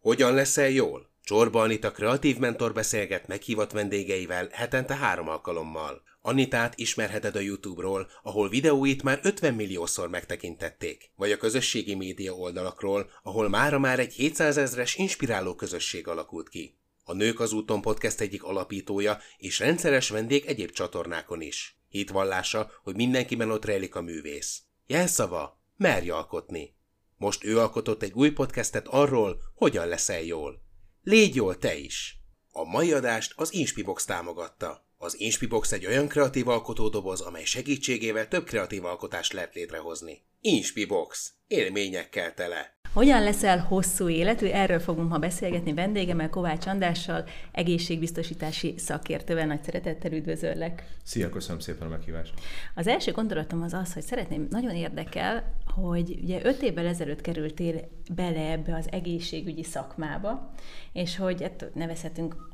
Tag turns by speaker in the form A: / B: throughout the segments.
A: Hogyan leszel jól? Csorba Anita kreatív mentor beszélget meghívott vendégeivel hetente három alkalommal. Anitát ismerheted a YouTube-ról, ahol videóit már 50 milliószor megtekintették, vagy a közösségi média oldalakról, ahol mára már egy 700 ezres inspiráló közösség alakult ki. A Nők az úton podcast egyik alapítója és rendszeres vendég egyéb csatornákon is. Hitvallása, hogy mindenkiben ott rejlik a művész. Jelszava, merj alkotni. Most ő alkotott egy új podcastet arról, hogyan leszel jól. Légy jól te is! A mai adást az Inspibox támogatta. Az Inspibox egy olyan kreatív alkotódoboz, amely segítségével több kreatív alkotást lehet létrehozni. Inspibox. Élményekkel tele.
B: Hogyan leszel hosszú életű? Erről fogunk ma beszélgetni vendégemmel, Kovács Andrással, egészségbiztosítási szakértővel. Nagy szeretettel üdvözöllek.
C: Szia, köszönöm szépen a meghívást.
B: Az első gondolatom az az, hogy szeretném, nagyon érdekel, hogy ugye öt évvel ezelőtt kerültél bele ebbe az egészségügyi szakmába, és hogy ettől nevezhetünk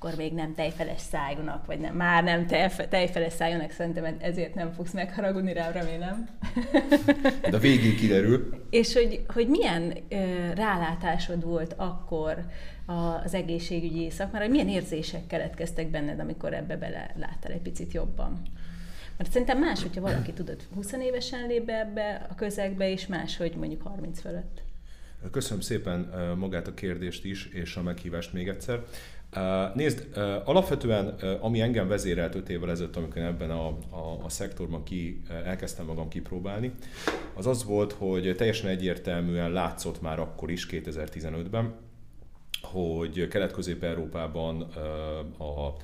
B: akkor még nem tejfeles szájúnak, vagy nem, már nem tejfeles szájúnak, szerintem ezért nem fogsz megharagudni rá, remélem.
C: De végig kiderül.
B: És hogy, hogy milyen ö, rálátásod volt akkor az egészségügyi szakmára, hogy milyen érzések keletkeztek benned, amikor ebbe bele láttál egy picit jobban? Mert szerintem más, hogyha valaki tudod 20 évesen lép be ebbe a közegbe, és más, hogy mondjuk 30 fölött.
C: Köszönöm szépen magát a kérdést is, és a meghívást még egyszer. Nézd, alapvetően ami engem vezérelt 5 évvel ezelőtt, amikor ebben a, a, a szektorban ki, elkezdtem magam kipróbálni, az az volt, hogy teljesen egyértelműen látszott már akkor is, 2015-ben, hogy Kelet-Közép-Európában a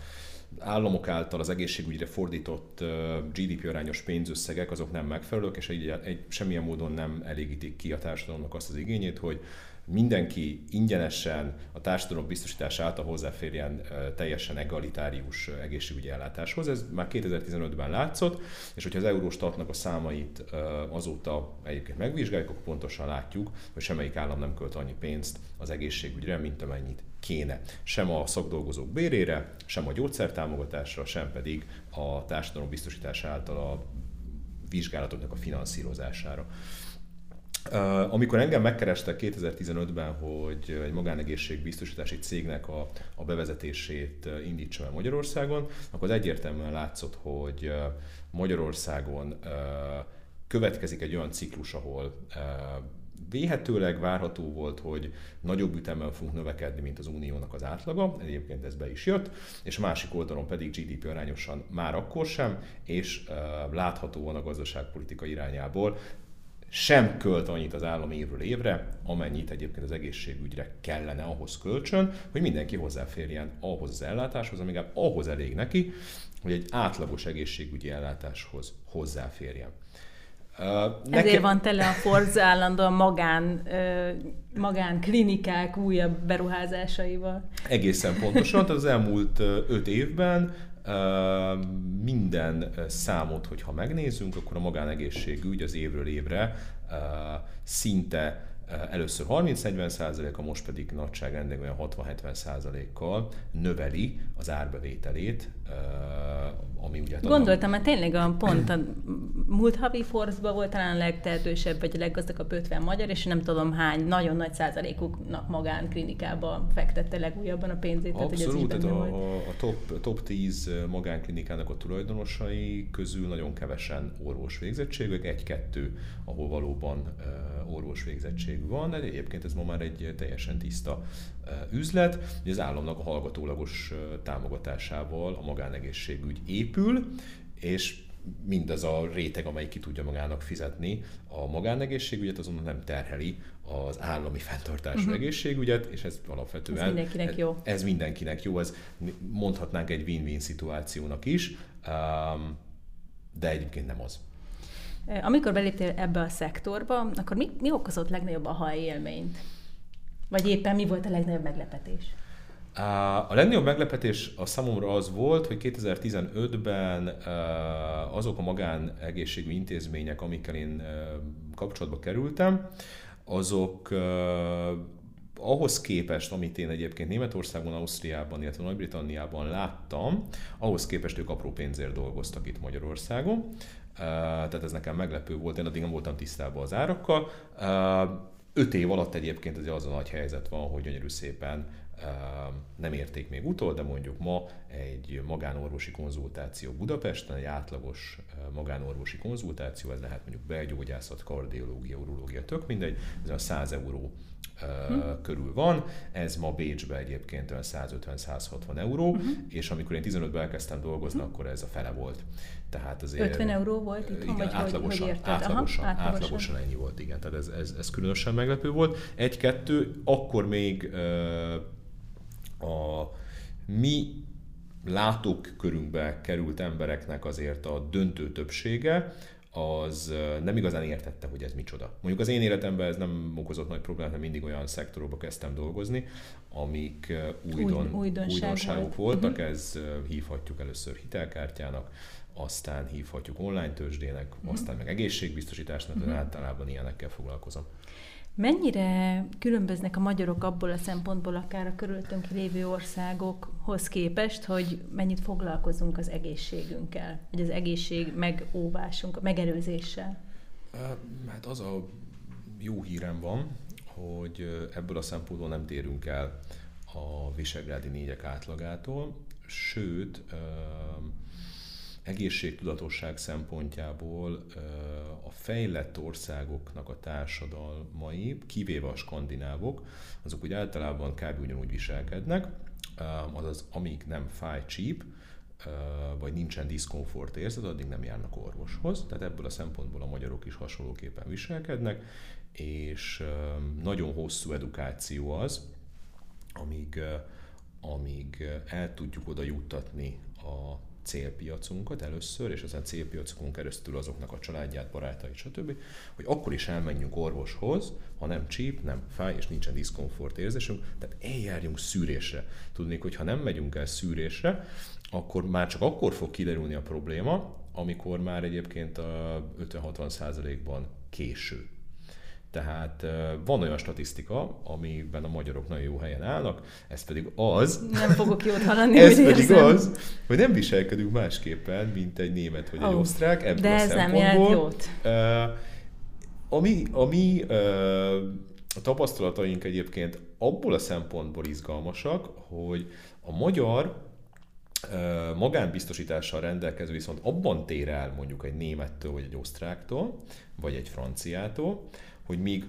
C: államok által az egészségügyre fordított GDP arányos pénzösszegek azok nem megfelelők, és egy, egy, semmilyen módon nem elégítik ki a társadalomnak azt az igényét, hogy mindenki ingyenesen a társadalom biztosítás által hozzáférjen teljesen egalitárius egészségügyi ellátáshoz. Ez már 2015-ben látszott, és hogyha az Euróstatnak a számait azóta egyébként megvizsgáljuk, akkor pontosan látjuk, hogy semmelyik állam nem költ annyi pénzt az egészségügyre, mint amennyit kéne. Sem a szakdolgozók bérére, sem a gyógyszertámogatásra, sem pedig a társadalom biztosítás által a vizsgálatoknak a finanszírozására. Amikor engem megkerestek 2015-ben, hogy egy magánegészségbiztosítási cégnek a, a bevezetését indítsam el Magyarországon, akkor az egyértelműen látszott, hogy Magyarországon következik egy olyan ciklus, ahol véhetőleg várható volt, hogy nagyobb ütemben fogunk növekedni, mint az uniónak az átlaga, egyébként ez be is jött, és másik oldalon pedig GDP arányosan már akkor sem, és láthatóan a gazdaságpolitika irányából sem költ annyit az állam évről évre, amennyit egyébként az egészségügyre kellene ahhoz kölcsön, hogy mindenki hozzáférjen ahhoz az ellátáshoz, amíg ahhoz elég neki, hogy egy átlagos egészségügyi ellátáshoz hozzáférjen.
B: Nekem... Ezért van tele a Forza állandóan magán, magán klinikák újabb beruházásaival.
C: Egészen pontosan, tehát az elmúlt öt évben minden számot, hogyha megnézzünk, akkor a magánegészségügy az évről évre szinte először 30-40 százaléka, most pedig nagyságrendileg olyan 60-70 százalékkal növeli az árbevételét, ami ugye...
B: Gondoltam, mert tényleg a pont a múlt havi Forbes-ban volt talán a legtehetősebb, vagy a leggazdagabb 50 magyar, és nem tudom hány, nagyon nagy százalékuknak magánklinikába fektette legújabban a pénzét.
C: Abszolút, tehát, tehát a, a top, top 10 magánklinikának a tulajdonosai közül nagyon kevesen orvos végzettségük, egy-kettő, ahol valóban orvos végzettség van, de egyébként ez ma már egy teljesen tiszta üzlet, hogy az államnak a hallgatólagos támogatásával a magánegészségügy épül, és mindaz a réteg, amely ki tudja magának fizetni a magánegészségügyet, azonban nem terheli az állami fenntartású uh-huh. egészségügyet, és ez alapvetően... Ez
B: mindenkinek jó.
C: Ez, ez mindenkinek jó, ez mondhatnánk egy win-win szituációnak is, de egyébként nem az.
B: Amikor beléptél ebbe a szektorba, akkor mi, mi okozott legnagyobb aha élményt? Vagy éppen mi volt a legnagyobb meglepetés?
C: A legnagyobb meglepetés a számomra az volt, hogy 2015-ben azok a magán egészségügyi intézmények, amikkel én kapcsolatba kerültem, azok ahhoz képest, amit én egyébként Németországban, Ausztriában, illetve Nagy-Britanniában láttam, ahhoz képest ők apró pénzért dolgoztak itt Magyarországon. Tehát ez nekem meglepő volt, én addig nem voltam tisztában az árakkal. Öt év alatt egyébként azért az a nagy helyzet van, hogy gyönyörű szépen nem érték még utol, de mondjuk ma egy magánorvosi konzultáció Budapesten, egy átlagos magánorvosi konzultáció, ez lehet mondjuk belgyógyászat, kardiológia, urológia, tök mindegy, ez a 100 euró hmm. körül van. Ez ma Bécsbe egyébként olyan 150-160 euró, hmm. és amikor én 15-ben elkezdtem dolgozni, hmm. akkor ez a fele volt.
B: Tehát azért, 50 euró volt itt,
C: igen, vagy átlagosan, hogy, hogy átlagosan, Aha, átlagosan, átlagosan ennyi volt, igen. Tehát ez, ez, ez különösen meglepő volt. Egy-kettő, akkor még a mi látókörünkbe került embereknek azért a döntő többsége, az nem igazán értette, hogy ez micsoda. Mondjuk az én életemben ez nem okozott nagy problémát, mert mindig olyan szektorokba kezdtem dolgozni, amik újdon, Új, újdonságok volt. voltak, uh-huh. ez hívhatjuk először hitelkártyának, aztán hívhatjuk online tőzsdének, uh-huh. aztán meg egészségbiztosításnak, uh-huh. általában ilyenekkel foglalkozom.
B: Mennyire különböznek a magyarok abból a szempontból, akár a körülöttünk lévő országokhoz képest, hogy mennyit foglalkozunk az egészségünkkel, vagy az egészség megóvásunk, megelőzéssel?
C: Hát az a jó hírem van, hogy ebből a szempontból nem térünk el a visegrádi négyek átlagától, sőt, egészségtudatosság szempontjából a fejlett országoknak a társadalmai, kivéve a skandinávok, azok úgy általában kb. ugyanúgy viselkednek, azaz amíg nem fáj csíp, vagy nincsen diszkomfort érzet, addig nem járnak orvoshoz. Tehát ebből a szempontból a magyarok is hasonlóképpen viselkednek, és nagyon hosszú edukáció az, amíg, amíg el tudjuk oda juttatni a célpiacunkat először, és ezen célpiacokon keresztül azoknak a családját, barátait, stb., hogy akkor is elmenjünk orvoshoz, ha nem csíp, nem fáj, és nincsen diszkomfort érzésünk, tehát eljárjunk szűrésre. Tudnék, hogy ha nem megyünk el szűrésre, akkor már csak akkor fog kiderülni a probléma, amikor már egyébként a 50-60 százalékban késő. Tehát van olyan statisztika, amiben a magyarok nagyon jó helyen állnak, ez pedig az...
B: Nem fogok jót hallani,
C: Ez pedig érzem. az, hogy nem viselkedünk másképpen, mint egy német vagy oh, egy osztrák ebből
B: de ez a nem jelent jót.
C: A mi, a mi a tapasztalataink egyébként abból a szempontból izgalmasak, hogy a magyar magánbiztosítással rendelkező viszont abban tér el mondjuk egy némettől, vagy egy osztráktól, vagy egy franciától, hogy míg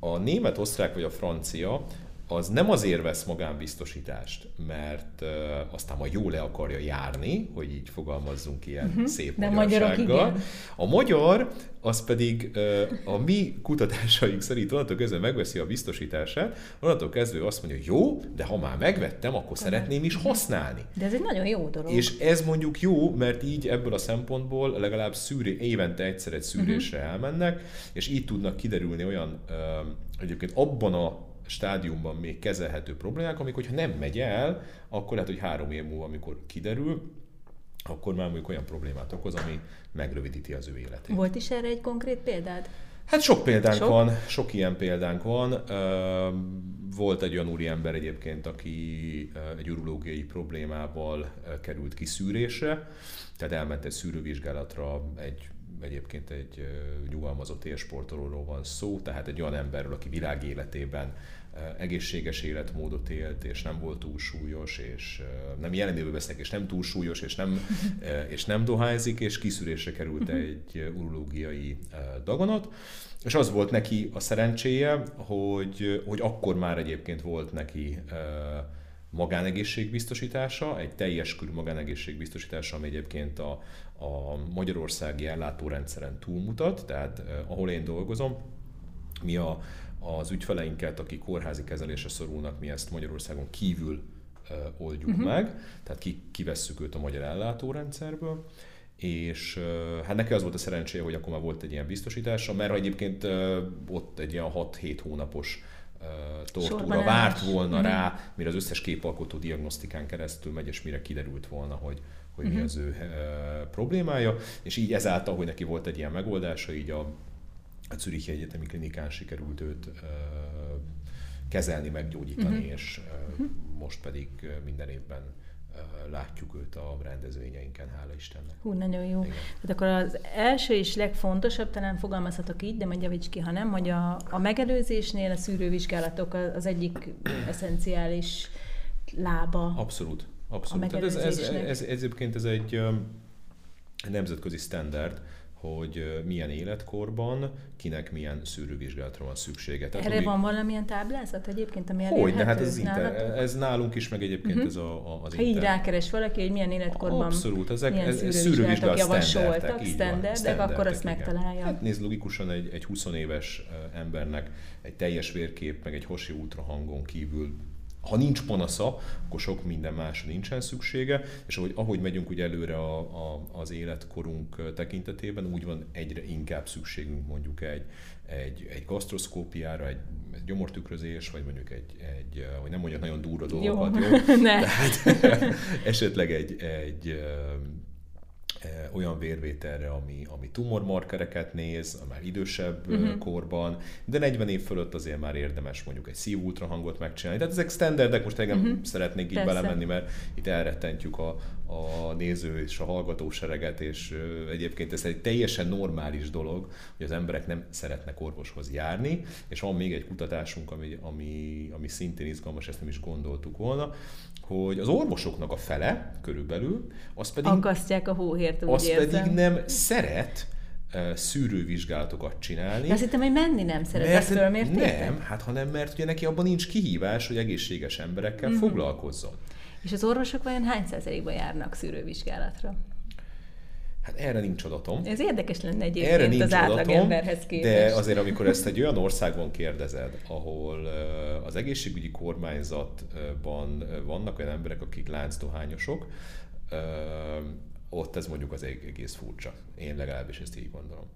C: a német, osztrák vagy a francia az nem azért vesz magánbiztosítást, mert uh, aztán majd jól le akarja járni, hogy így fogalmazzunk ilyen uh-huh, szép de magyarsággal. A magyar az pedig uh, a mi kutatásaink szerint onnantól kezdve megveszi a biztosítását, onnantól kezdve azt mondja, jó, de ha már megvettem, akkor szeretném is használni.
B: De ez egy nagyon jó dolog.
C: És ez mondjuk jó, mert így ebből a szempontból legalább szűré, évente egyszer egy szűrésre uh-huh. elmennek, és így tudnak kiderülni olyan uh, egyébként abban a stádiumban még kezelhető problémák, amik, hogyha nem megy el, akkor lehet, hogy három év múlva, amikor kiderül, akkor már mondjuk olyan problémát okoz, ami megrövidíti az ő életét.
B: Volt is erre egy konkrét példád?
C: Hát sok példánk sok? van, sok ilyen példánk van. Volt egy olyan úriember egyébként, aki egy urológiai problémával került kiszűrésre, tehát elment egy szűrővizsgálatra egy egyébként egy nyugalmazott élsportolóról van szó, tehát egy olyan emberről, aki világ életében egészséges életmódot élt, és nem volt túlsúlyos, és nem jelenlévő vesznek, és nem túlsúlyos, és nem, és nem dohányzik, és kiszűrésre került mhm. egy urológiai daganat. És az volt neki a szerencséje, hogy, hogy akkor már egyébként volt neki magánegészségbiztosítása, egy teljes körű magánegészségbiztosítása, ami egyébként a, a magyarországi ellátórendszeren túlmutat, tehát eh, ahol én dolgozom, mi a, az ügyfeleinket, akik kórházi kezelésre szorulnak, mi ezt Magyarországon kívül eh, oldjuk uh-huh. meg, tehát ki, kivesszük őt a magyar ellátórendszerből, és eh, hát neki az volt a szerencséje, hogy akkor már volt egy ilyen biztosítása, mert egyébként eh, ott egy ilyen 6-7 hónapos tortúra várt volna uh-huh. rá, mire az összes képalkotó diagnosztikán keresztül megy, és mire kiderült volna, hogy, hogy uh-huh. mi mhm. az ő problémája, és így ezáltal, hogy neki volt egy ilyen megoldása, így a, a Zürichi Egyetemi Klinikán sikerült őt kezelni, meggyógyítani, uh-huh. és uh-huh. most pedig minden évben látjuk őt a rendezvényeinken, hála Istennek.
B: Hú, nagyon jó. Igen. Tehát akkor az első és legfontosabb, talán fogalmazhatok így, de majd javíts ki, ha nem, hogy a, a megelőzésnél a szűrővizsgálatok az egyik eszenciális lába.
C: Abszolút, abszolút. Tehát ez, ez, ez, ez, egyébként ez egy nemzetközi standard, hogy milyen életkorban, kinek milyen szűrővizsgálatra van szüksége.
B: Tehát, Erre van valamilyen táblázat egyébként, ami Hogy,
C: de hát ez, inter, ez nálunk is, meg egyébként uh-huh. ez a, az
B: Ha így rákeres valaki, hogy milyen életkorban
C: Abszolút, ezek milyen ez, szűrővizsgálat
B: javasoltak, standardek, akkor azt megtalálja.
C: Hát nézd, logikusan egy, egy 20 éves embernek egy teljes vérkép, meg egy hosi ultrahangon kívül ha nincs panasza, akkor sok minden más nincsen szüksége, és ahogy, ahogy megyünk ugye előre a, a, az életkorunk tekintetében, úgy van egyre inkább szükségünk mondjuk egy, egy, egy gasztroszkópiára, egy, egy gyomortükrözés, vagy mondjuk egy, egy hogy nem mondjak nagyon durva dolgokat, jó? jó? Tehát esetleg egy, egy olyan vérvételre, ami, ami tumormarkereket néz, már idősebb uh-huh. korban, de 40 év fölött azért már érdemes mondjuk egy szívultrahangot megcsinálni. Tehát ezek standardek, most engem uh-huh. szeretnék így Persze. belemenni, mert itt elrettentjük a, a néző és a hallgató sereget, és egyébként ez egy teljesen normális dolog, hogy az emberek nem szeretnek orvoshoz járni, és van még egy kutatásunk, ami, ami, ami szintén izgalmas, ezt nem is gondoltuk volna, hogy az orvosoknak a fele körülbelül, az pedig...
B: Akasztják a hóhért, úgy
C: Az érzem. pedig nem szeret szűrővizsgálatokat csinálni.
B: De azt hittem, hogy menni nem szeret, mert, ezt
C: Nem, hát hanem mert ugye neki abban nincs kihívás, hogy egészséges emberekkel uh-huh. foglalkozzon.
B: És az orvosok vajon hány százalékban járnak szűrővizsgálatra?
C: Hát erre nincs adatom.
B: Ez érdekes lenne egyébként erre nincs az átlagemberhez képest.
C: De azért, amikor ezt egy olyan országban kérdezed, ahol az egészségügyi kormányzatban vannak olyan emberek, akik láncdohányosok, ott ez mondjuk az egész furcsa. Én legalábbis ezt így gondolom.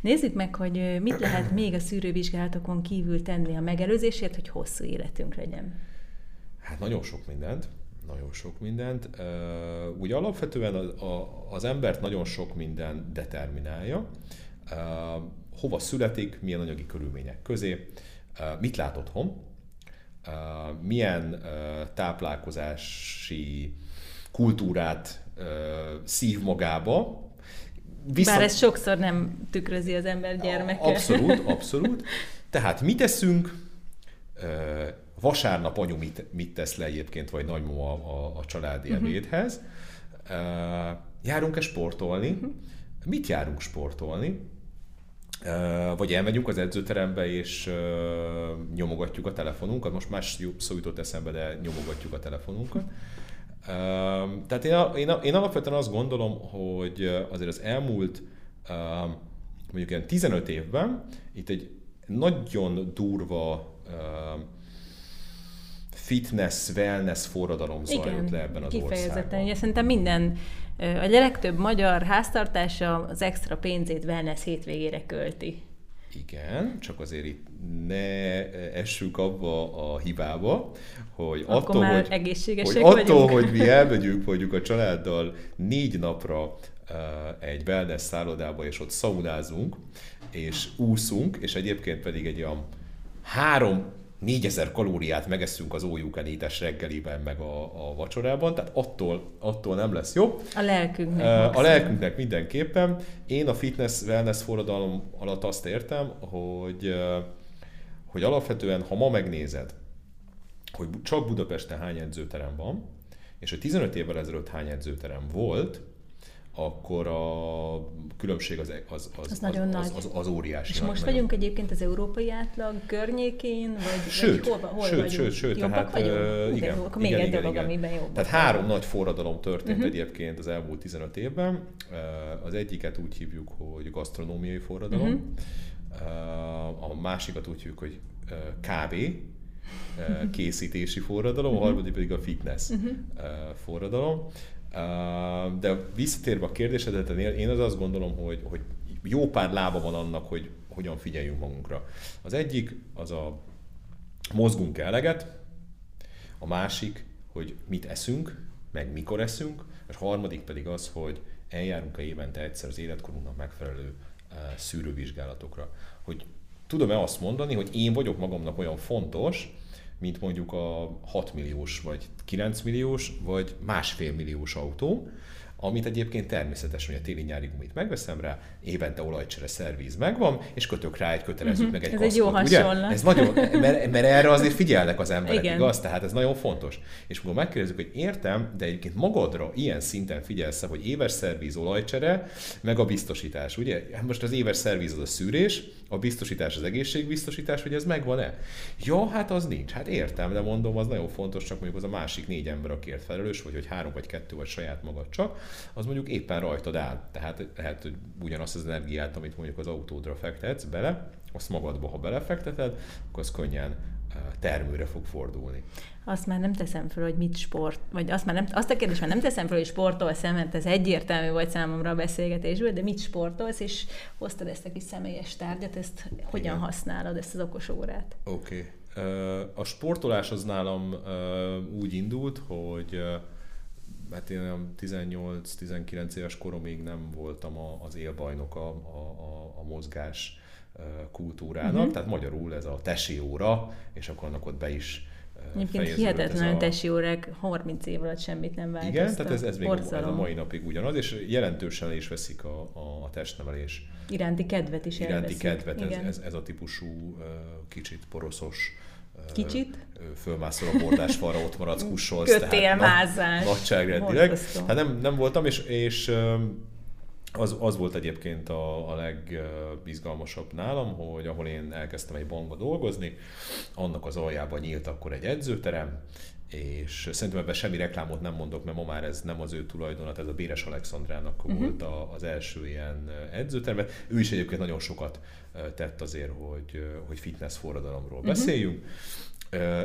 B: Nézzük meg, hogy mit lehet még a szűrővizsgálatokon kívül tenni a megelőzésért, hogy hosszú életünk legyen.
C: Hát nagyon sok mindent nagyon sok mindent. Ugye alapvetően az embert nagyon sok minden determinálja. Hova születik, milyen anyagi körülmények közé, mit lát otthon, milyen táplálkozási kultúrát szív magába,
B: Viszont... Bár ez sokszor nem tükrözi az ember gyermeke.
C: Abszolút, abszolút. Tehát mit teszünk, vasárnap anyu mit, mit tesz le egyébként, vagy nagymama a, a családi uh-huh. ebédhez. Uh, járunk-e sportolni? Uh-huh. Mit járunk sportolni? Vagy elmegyünk az edzőterembe és nyomogatjuk a telefonunkat. Most más szó jutott eszembe, de nyomogatjuk a telefonunkat. Tehát én, én, én alapvetően azt gondolom, hogy azért az elmúlt mondjuk ilyen 15 évben itt egy nagyon durva fitness, wellness forradalom zajlott Igen, le ebben az kifejezetten. országban.
B: Ugye szerintem minden, a legtöbb magyar háztartása az extra pénzét wellness hétvégére költi.
C: Igen, csak azért itt ne essünk abba a hibába, hogy
B: Akkor
C: attól, hogy,
B: egészségesek
C: hogy attól, hogy mi elmegyünk mondjuk a családdal négy napra egy wellness szállodába, és ott szaunázunk, és úszunk, és egyébként pedig egy olyan három 4000 kalóriát megeszünk az ójukenítes reggeliben, meg a, a vacsorában, tehát attól, attól nem lesz jó.
B: A lelkünknek.
C: A lelkünknek mindenképpen. Én a fitness wellness forradalom alatt azt értem, hogy, hogy alapvetően, ha ma megnézed, hogy csak Budapesten hány edzőterem van, és hogy 15 évvel ezelőtt hány edzőterem volt, akkor a különbség az, az, az, az, nagyon az, nagy. Az, az, az óriási.
B: És most vagyunk egyébként az európai átlag környékén, vagy,
C: sőt,
B: vagy hol, hol
C: sőt, vagyunk? Sőt, sőt, tehát, vagyunk? Uh, igen,
B: de, akkor még igen, egy dolog, igen. amiben jobb.
C: Tehát három nagy forradalom történt uh-huh. egyébként az elmúlt 15 évben. Az egyiket úgy hívjuk, hogy gasztronómiai forradalom, uh-huh. a másikat úgy hívjuk, hogy KB, készítési forradalom, a harmadik pedig a fitness uh-huh. forradalom. De visszatérve a kérdésedet, én az azt gondolom, hogy, hogy jó pár lába van annak, hogy hogyan figyeljünk magunkra. Az egyik az a mozgunk eleget, a másik, hogy mit eszünk, meg mikor eszünk, és a harmadik pedig az, hogy eljárunk a évente egyszer az életkorunknak megfelelő szűrővizsgálatokra. Hogy tudom-e azt mondani, hogy én vagyok magamnak olyan fontos, mint mondjuk a 6 milliós, vagy 9 milliós, vagy másfél milliós autó, amit egyébként természetesen, hogy a téli-nyári gumit megveszem rá, évente olajcsere szervíz megvan, és kötök rá egy kötelező uh-huh. meg egy
B: Ez
C: kaszkot,
B: egy jó
C: ugye?
B: hasonlat.
C: Ez nagyon, mert, mert, erre azért figyelnek az emberek,
B: Igen.
C: igaz? Tehát ez nagyon fontos. És akkor megkérdezzük, hogy értem, de egyébként magadra ilyen szinten figyelsz hogy éves szervíz olajcsere, meg a biztosítás, ugye? Hát Most az éves szervíz az a szűrés, a biztosítás az egészségbiztosítás, hogy ez megvan-e? Ja, hát az nincs. Hát értem, de mondom, az nagyon fontos, csak mondjuk az a másik négy ember, akiért felelős, vagy hogy három vagy kettő vagy saját magad csak, az mondjuk éppen rajtad áll. Tehát lehet, hogy ugyanazt az energiát, amit mondjuk az autódra fektetsz bele, azt magadba, ha belefekteted, akkor az könnyen termőre fog fordulni.
B: Azt már nem teszem föl, hogy mit sport, vagy azt, már nem, azt a kérdést már nem teszem föl, hogy sportolsz mert ez egyértelmű volt számomra a beszélgetésből, de mit sportolsz, és hoztad ezt a kis személyes tárgyat, ezt hogyan
C: Igen.
B: használod, ezt az okos órát?
C: Oké. Okay. A sportolás az nálam úgy indult, hogy hát én olyan 18-19 éves koromig nem voltam a- az élbajnok a, a, a, mozgás kultúrának, uh-huh. tehát magyarul ez a tesi óra, és akkor annak ott be is
B: Egyébként hihetetlen
C: a-
B: tesi órák, 30 év alatt semmit nem változtak.
C: Igen, tehát ez, ez még ez a
B: Borzalom.
C: mai napig ugyanaz, és jelentősen is veszik a, a, a testnevelés
B: Iránti kedvet is
C: iránti
B: elveszik.
C: kedvet, ez, ez, ez a típusú kicsit poroszos
B: Kicsit?
C: fölmászol a bordás falra, ott maradsz, kussolsz.
B: Kötélmázás.
C: nagy- Nagyságrendileg. Hát nem, nem voltam, és, és az, az volt egyébként a, a legizgalmasabb nálam, hogy ahol én elkezdtem egy bankba dolgozni, annak az aljában nyílt akkor egy edzőterem, és szerintem ebben semmi reklámot nem mondok, mert ma már ez nem az ő tulajdonat, ez a Béres Alexandrának uh-huh. volt a, az első ilyen edzőterem. Ő is egyébként nagyon sokat tett azért, hogy, hogy fitness forradalomról uh-huh. beszéljünk.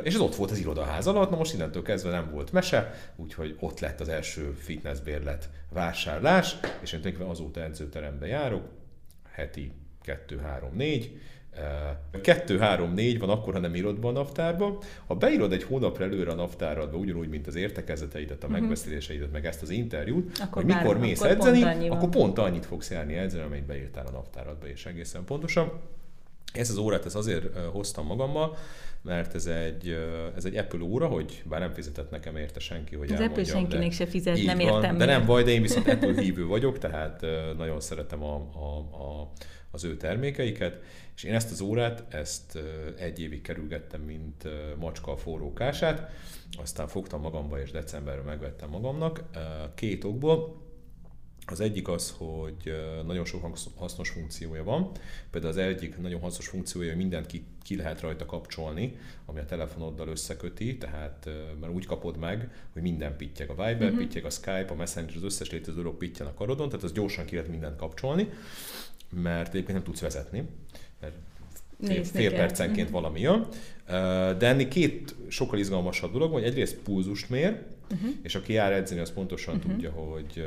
C: És ez ott volt az irodaház alatt, na most innentől kezdve nem volt mese, úgyhogy ott lett az első fitnessbérlet vásárlás, és én tulajdonképpen azóta edzőterembe járok, heti 2-3-4, 2-3-4 van akkor, ha nem írod be a naptárba. Ha beírod egy hónapra előre a naptáradba, ugyanúgy, mint az értekezeteidet, a megbeszéléseidet, meg ezt az interjút,
B: Mhm. Akkor
C: hogy mikor mész
B: akkor
C: edzeni,
B: pont
C: akkor pont annyit fogsz járni edzeni, amit beírtál a naptáradba, és egészen pontosan. Ezt az órát ezt azért hoztam magammal, mert ez egy, ez egy Apple óra, hogy bár nem fizetett nekem érte senki, hogy
B: Az Apple senkinek
C: de
B: se fizet, nem
C: van,
B: értem
C: De nem baj, de én viszont Apple hívő vagyok, tehát nagyon szeretem a, a, a, az ő termékeiket, és én ezt az órát, ezt egy évig kerülgettem, mint macska a forró kását, aztán fogtam magamba, és decemberben megvettem magamnak, két okból. Az egyik az, hogy nagyon sok hasznos funkciója van. Például az egyik nagyon hasznos funkciója, hogy mindent ki, ki lehet rajta kapcsolni, ami a telefonoddal összeköti, tehát mert úgy kapod meg, hogy minden pittyeg. A Viber uh-huh. pittyeg, a Skype, a Messenger, az összes létező dolog pittyen a karodon, tehát az gyorsan ki lehet mindent kapcsolni, mert egyébként nem tudsz vezetni, mert fél,
B: Nézni
C: fél
B: kell.
C: percenként valami jön. De ennél két sokkal izgalmasabb dolog van, hogy egyrészt pulzust mér, uh-huh. és aki jár edzeni, az pontosan uh-huh. tudja, hogy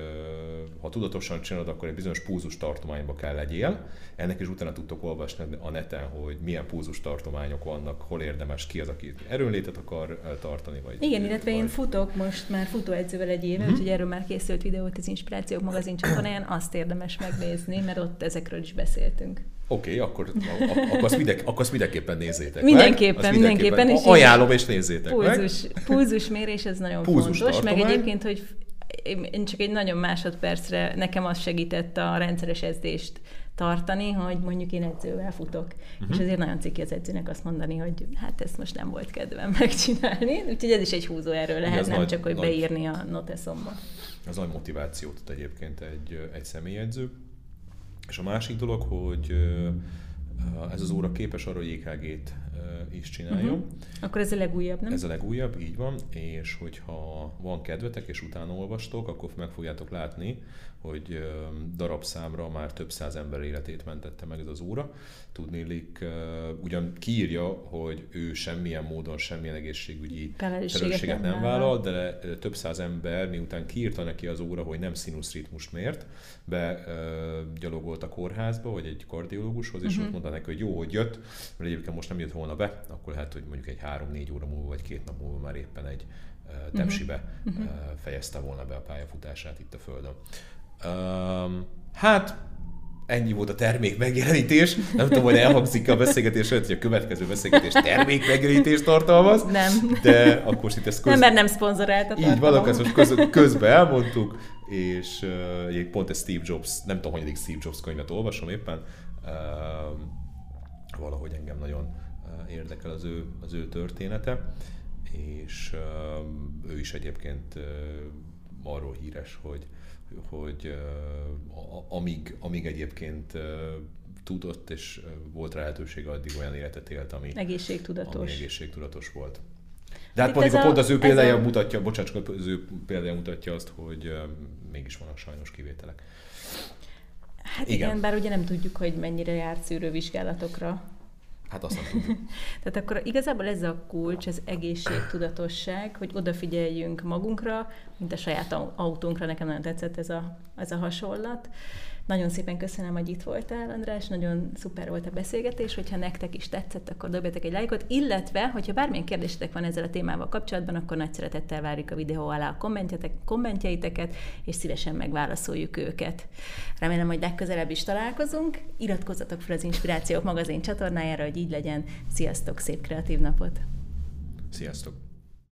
C: ha tudatosan csinálod, akkor egy bizonyos pulzus tartományba kell legyél. Ennek is utána tudtok olvasni a neten, hogy milyen pulzus tartományok vannak, hol érdemes, ki az, aki erőnlétet akar tartani. Vagy,
B: Igen, illetve én
C: vagy-
B: futok most már futóedzővel egy éve,
C: Mhm.
B: úgyhogy erről már készült videót az Inspirációk magazin csatornáján, azt érdemes megnézni, mert ott ezekről is beszéltünk.
C: Oké, okay, akkor, ak- akkor, azt mindenk, akkor azt mindenképpen nézzétek
B: Mindenképpen,
C: meg. Azt
B: mindenképpen, és
C: Ajánlom, és nézzétek meg.
B: Pulzus, pulzusmérés, ez nagyon
C: Pulzus
B: fontos, meg
C: tartomány.
B: egyébként, hogy én csak egy nagyon másodpercre, nekem az segített a rendszeres edzést tartani, hogy mondjuk én edzővel futok.
C: Mhm.
B: Uh-huh. És azért nagyon ciki az edzőnek azt mondani, hogy hát ezt most nem volt kedvem megcsinálni. Úgyhogy ez is egy húzó erről lehet,
C: ez
B: nem
C: nagy-
B: csak, hogy
C: nagy-
B: beírni a noteszomba.
C: Az nagy motivációt ad egyébként egy, egy személyedző. És a másik dolog, hogy ez az óra képes arra, hogy EKG-t is csináljon.
B: Uh-huh. Akkor ez a legújabb, nem?
C: Ez a legújabb, így van, és hogyha van kedvetek, és utána olvastok, akkor meg fogjátok látni, hogy darabszámra már több száz ember életét mentette meg ez az óra. Tudnélik, ugyan kiírja, hogy ő semmilyen módon, semmilyen egészségügyi
B: Felelősséget nem vállal.
C: de több száz ember, miután kiírta neki az óra, hogy nem színuszritmust mért, be ö, gyalogolt a kórházba, vagy egy kardiológushoz, és
B: Mhm.
C: ott mondta neki, hogy jó, hogy jött, mert egyébként most nem jött volna be, akkor lehet, hogy mondjuk egy három-négy óra múlva, vagy két nap múlva már éppen egy ö, tepsibe
B: Mhm.
C: ö, fejezte volna be a pályafutását itt a Földön. Um, hát ennyi volt a termék megjelenítés. Nem tudom, hogy elhangzik a beszélgetés, hogy a következő beszélgetés termék megjelenítést tartalmaz.
B: Nem.
C: De akkor itt ezt
B: köz... Nem, mert nem szponzorált a
C: Így van, akkor ezt most köz, közben elmondtuk, és uh, pont egy Steve Jobs, nem tudom, hogy Steve Jobs könyvet olvasom éppen, uh, valahogy engem nagyon érdekel az ő, az ő története, és uh, ő is egyébként uh, arról híres, hogy hogy amíg, amíg egyébként tudott, és volt rá lehetősége, addig olyan életet élt, ami
B: egészségtudatos,
C: ami egészségtudatos volt. De hát mondjuk pont az ő példája a... mutatja, bocsács, az ő példája mutatja azt, hogy mégis vannak sajnos kivételek.
B: Hát igen. igen, bár ugye nem tudjuk, hogy mennyire járt szűrővizsgálatokra
C: Hát azt nem
B: Tehát akkor igazából ez a kulcs, ez egészségtudatosság, hogy odafigyeljünk magunkra, mint a saját autónkra. Nekem nagyon tetszett ez a, ez a hasonlat. Nagyon szépen köszönöm, hogy itt voltál, András, nagyon szuper volt a beszélgetés, hogyha nektek is tetszett, akkor dobjatok egy lájkot, illetve, hogyha bármilyen kérdésetek van ezzel a témával kapcsolatban, akkor nagy szeretettel várjuk a videó alá a kommentjeiteket, és szívesen megválaszoljuk őket. Remélem, hogy legközelebb is találkozunk. Iratkozzatok fel az Inspirációk magazin csatornájára, hogy így legyen. Sziasztok, szép kreatív napot!
C: Sziasztok!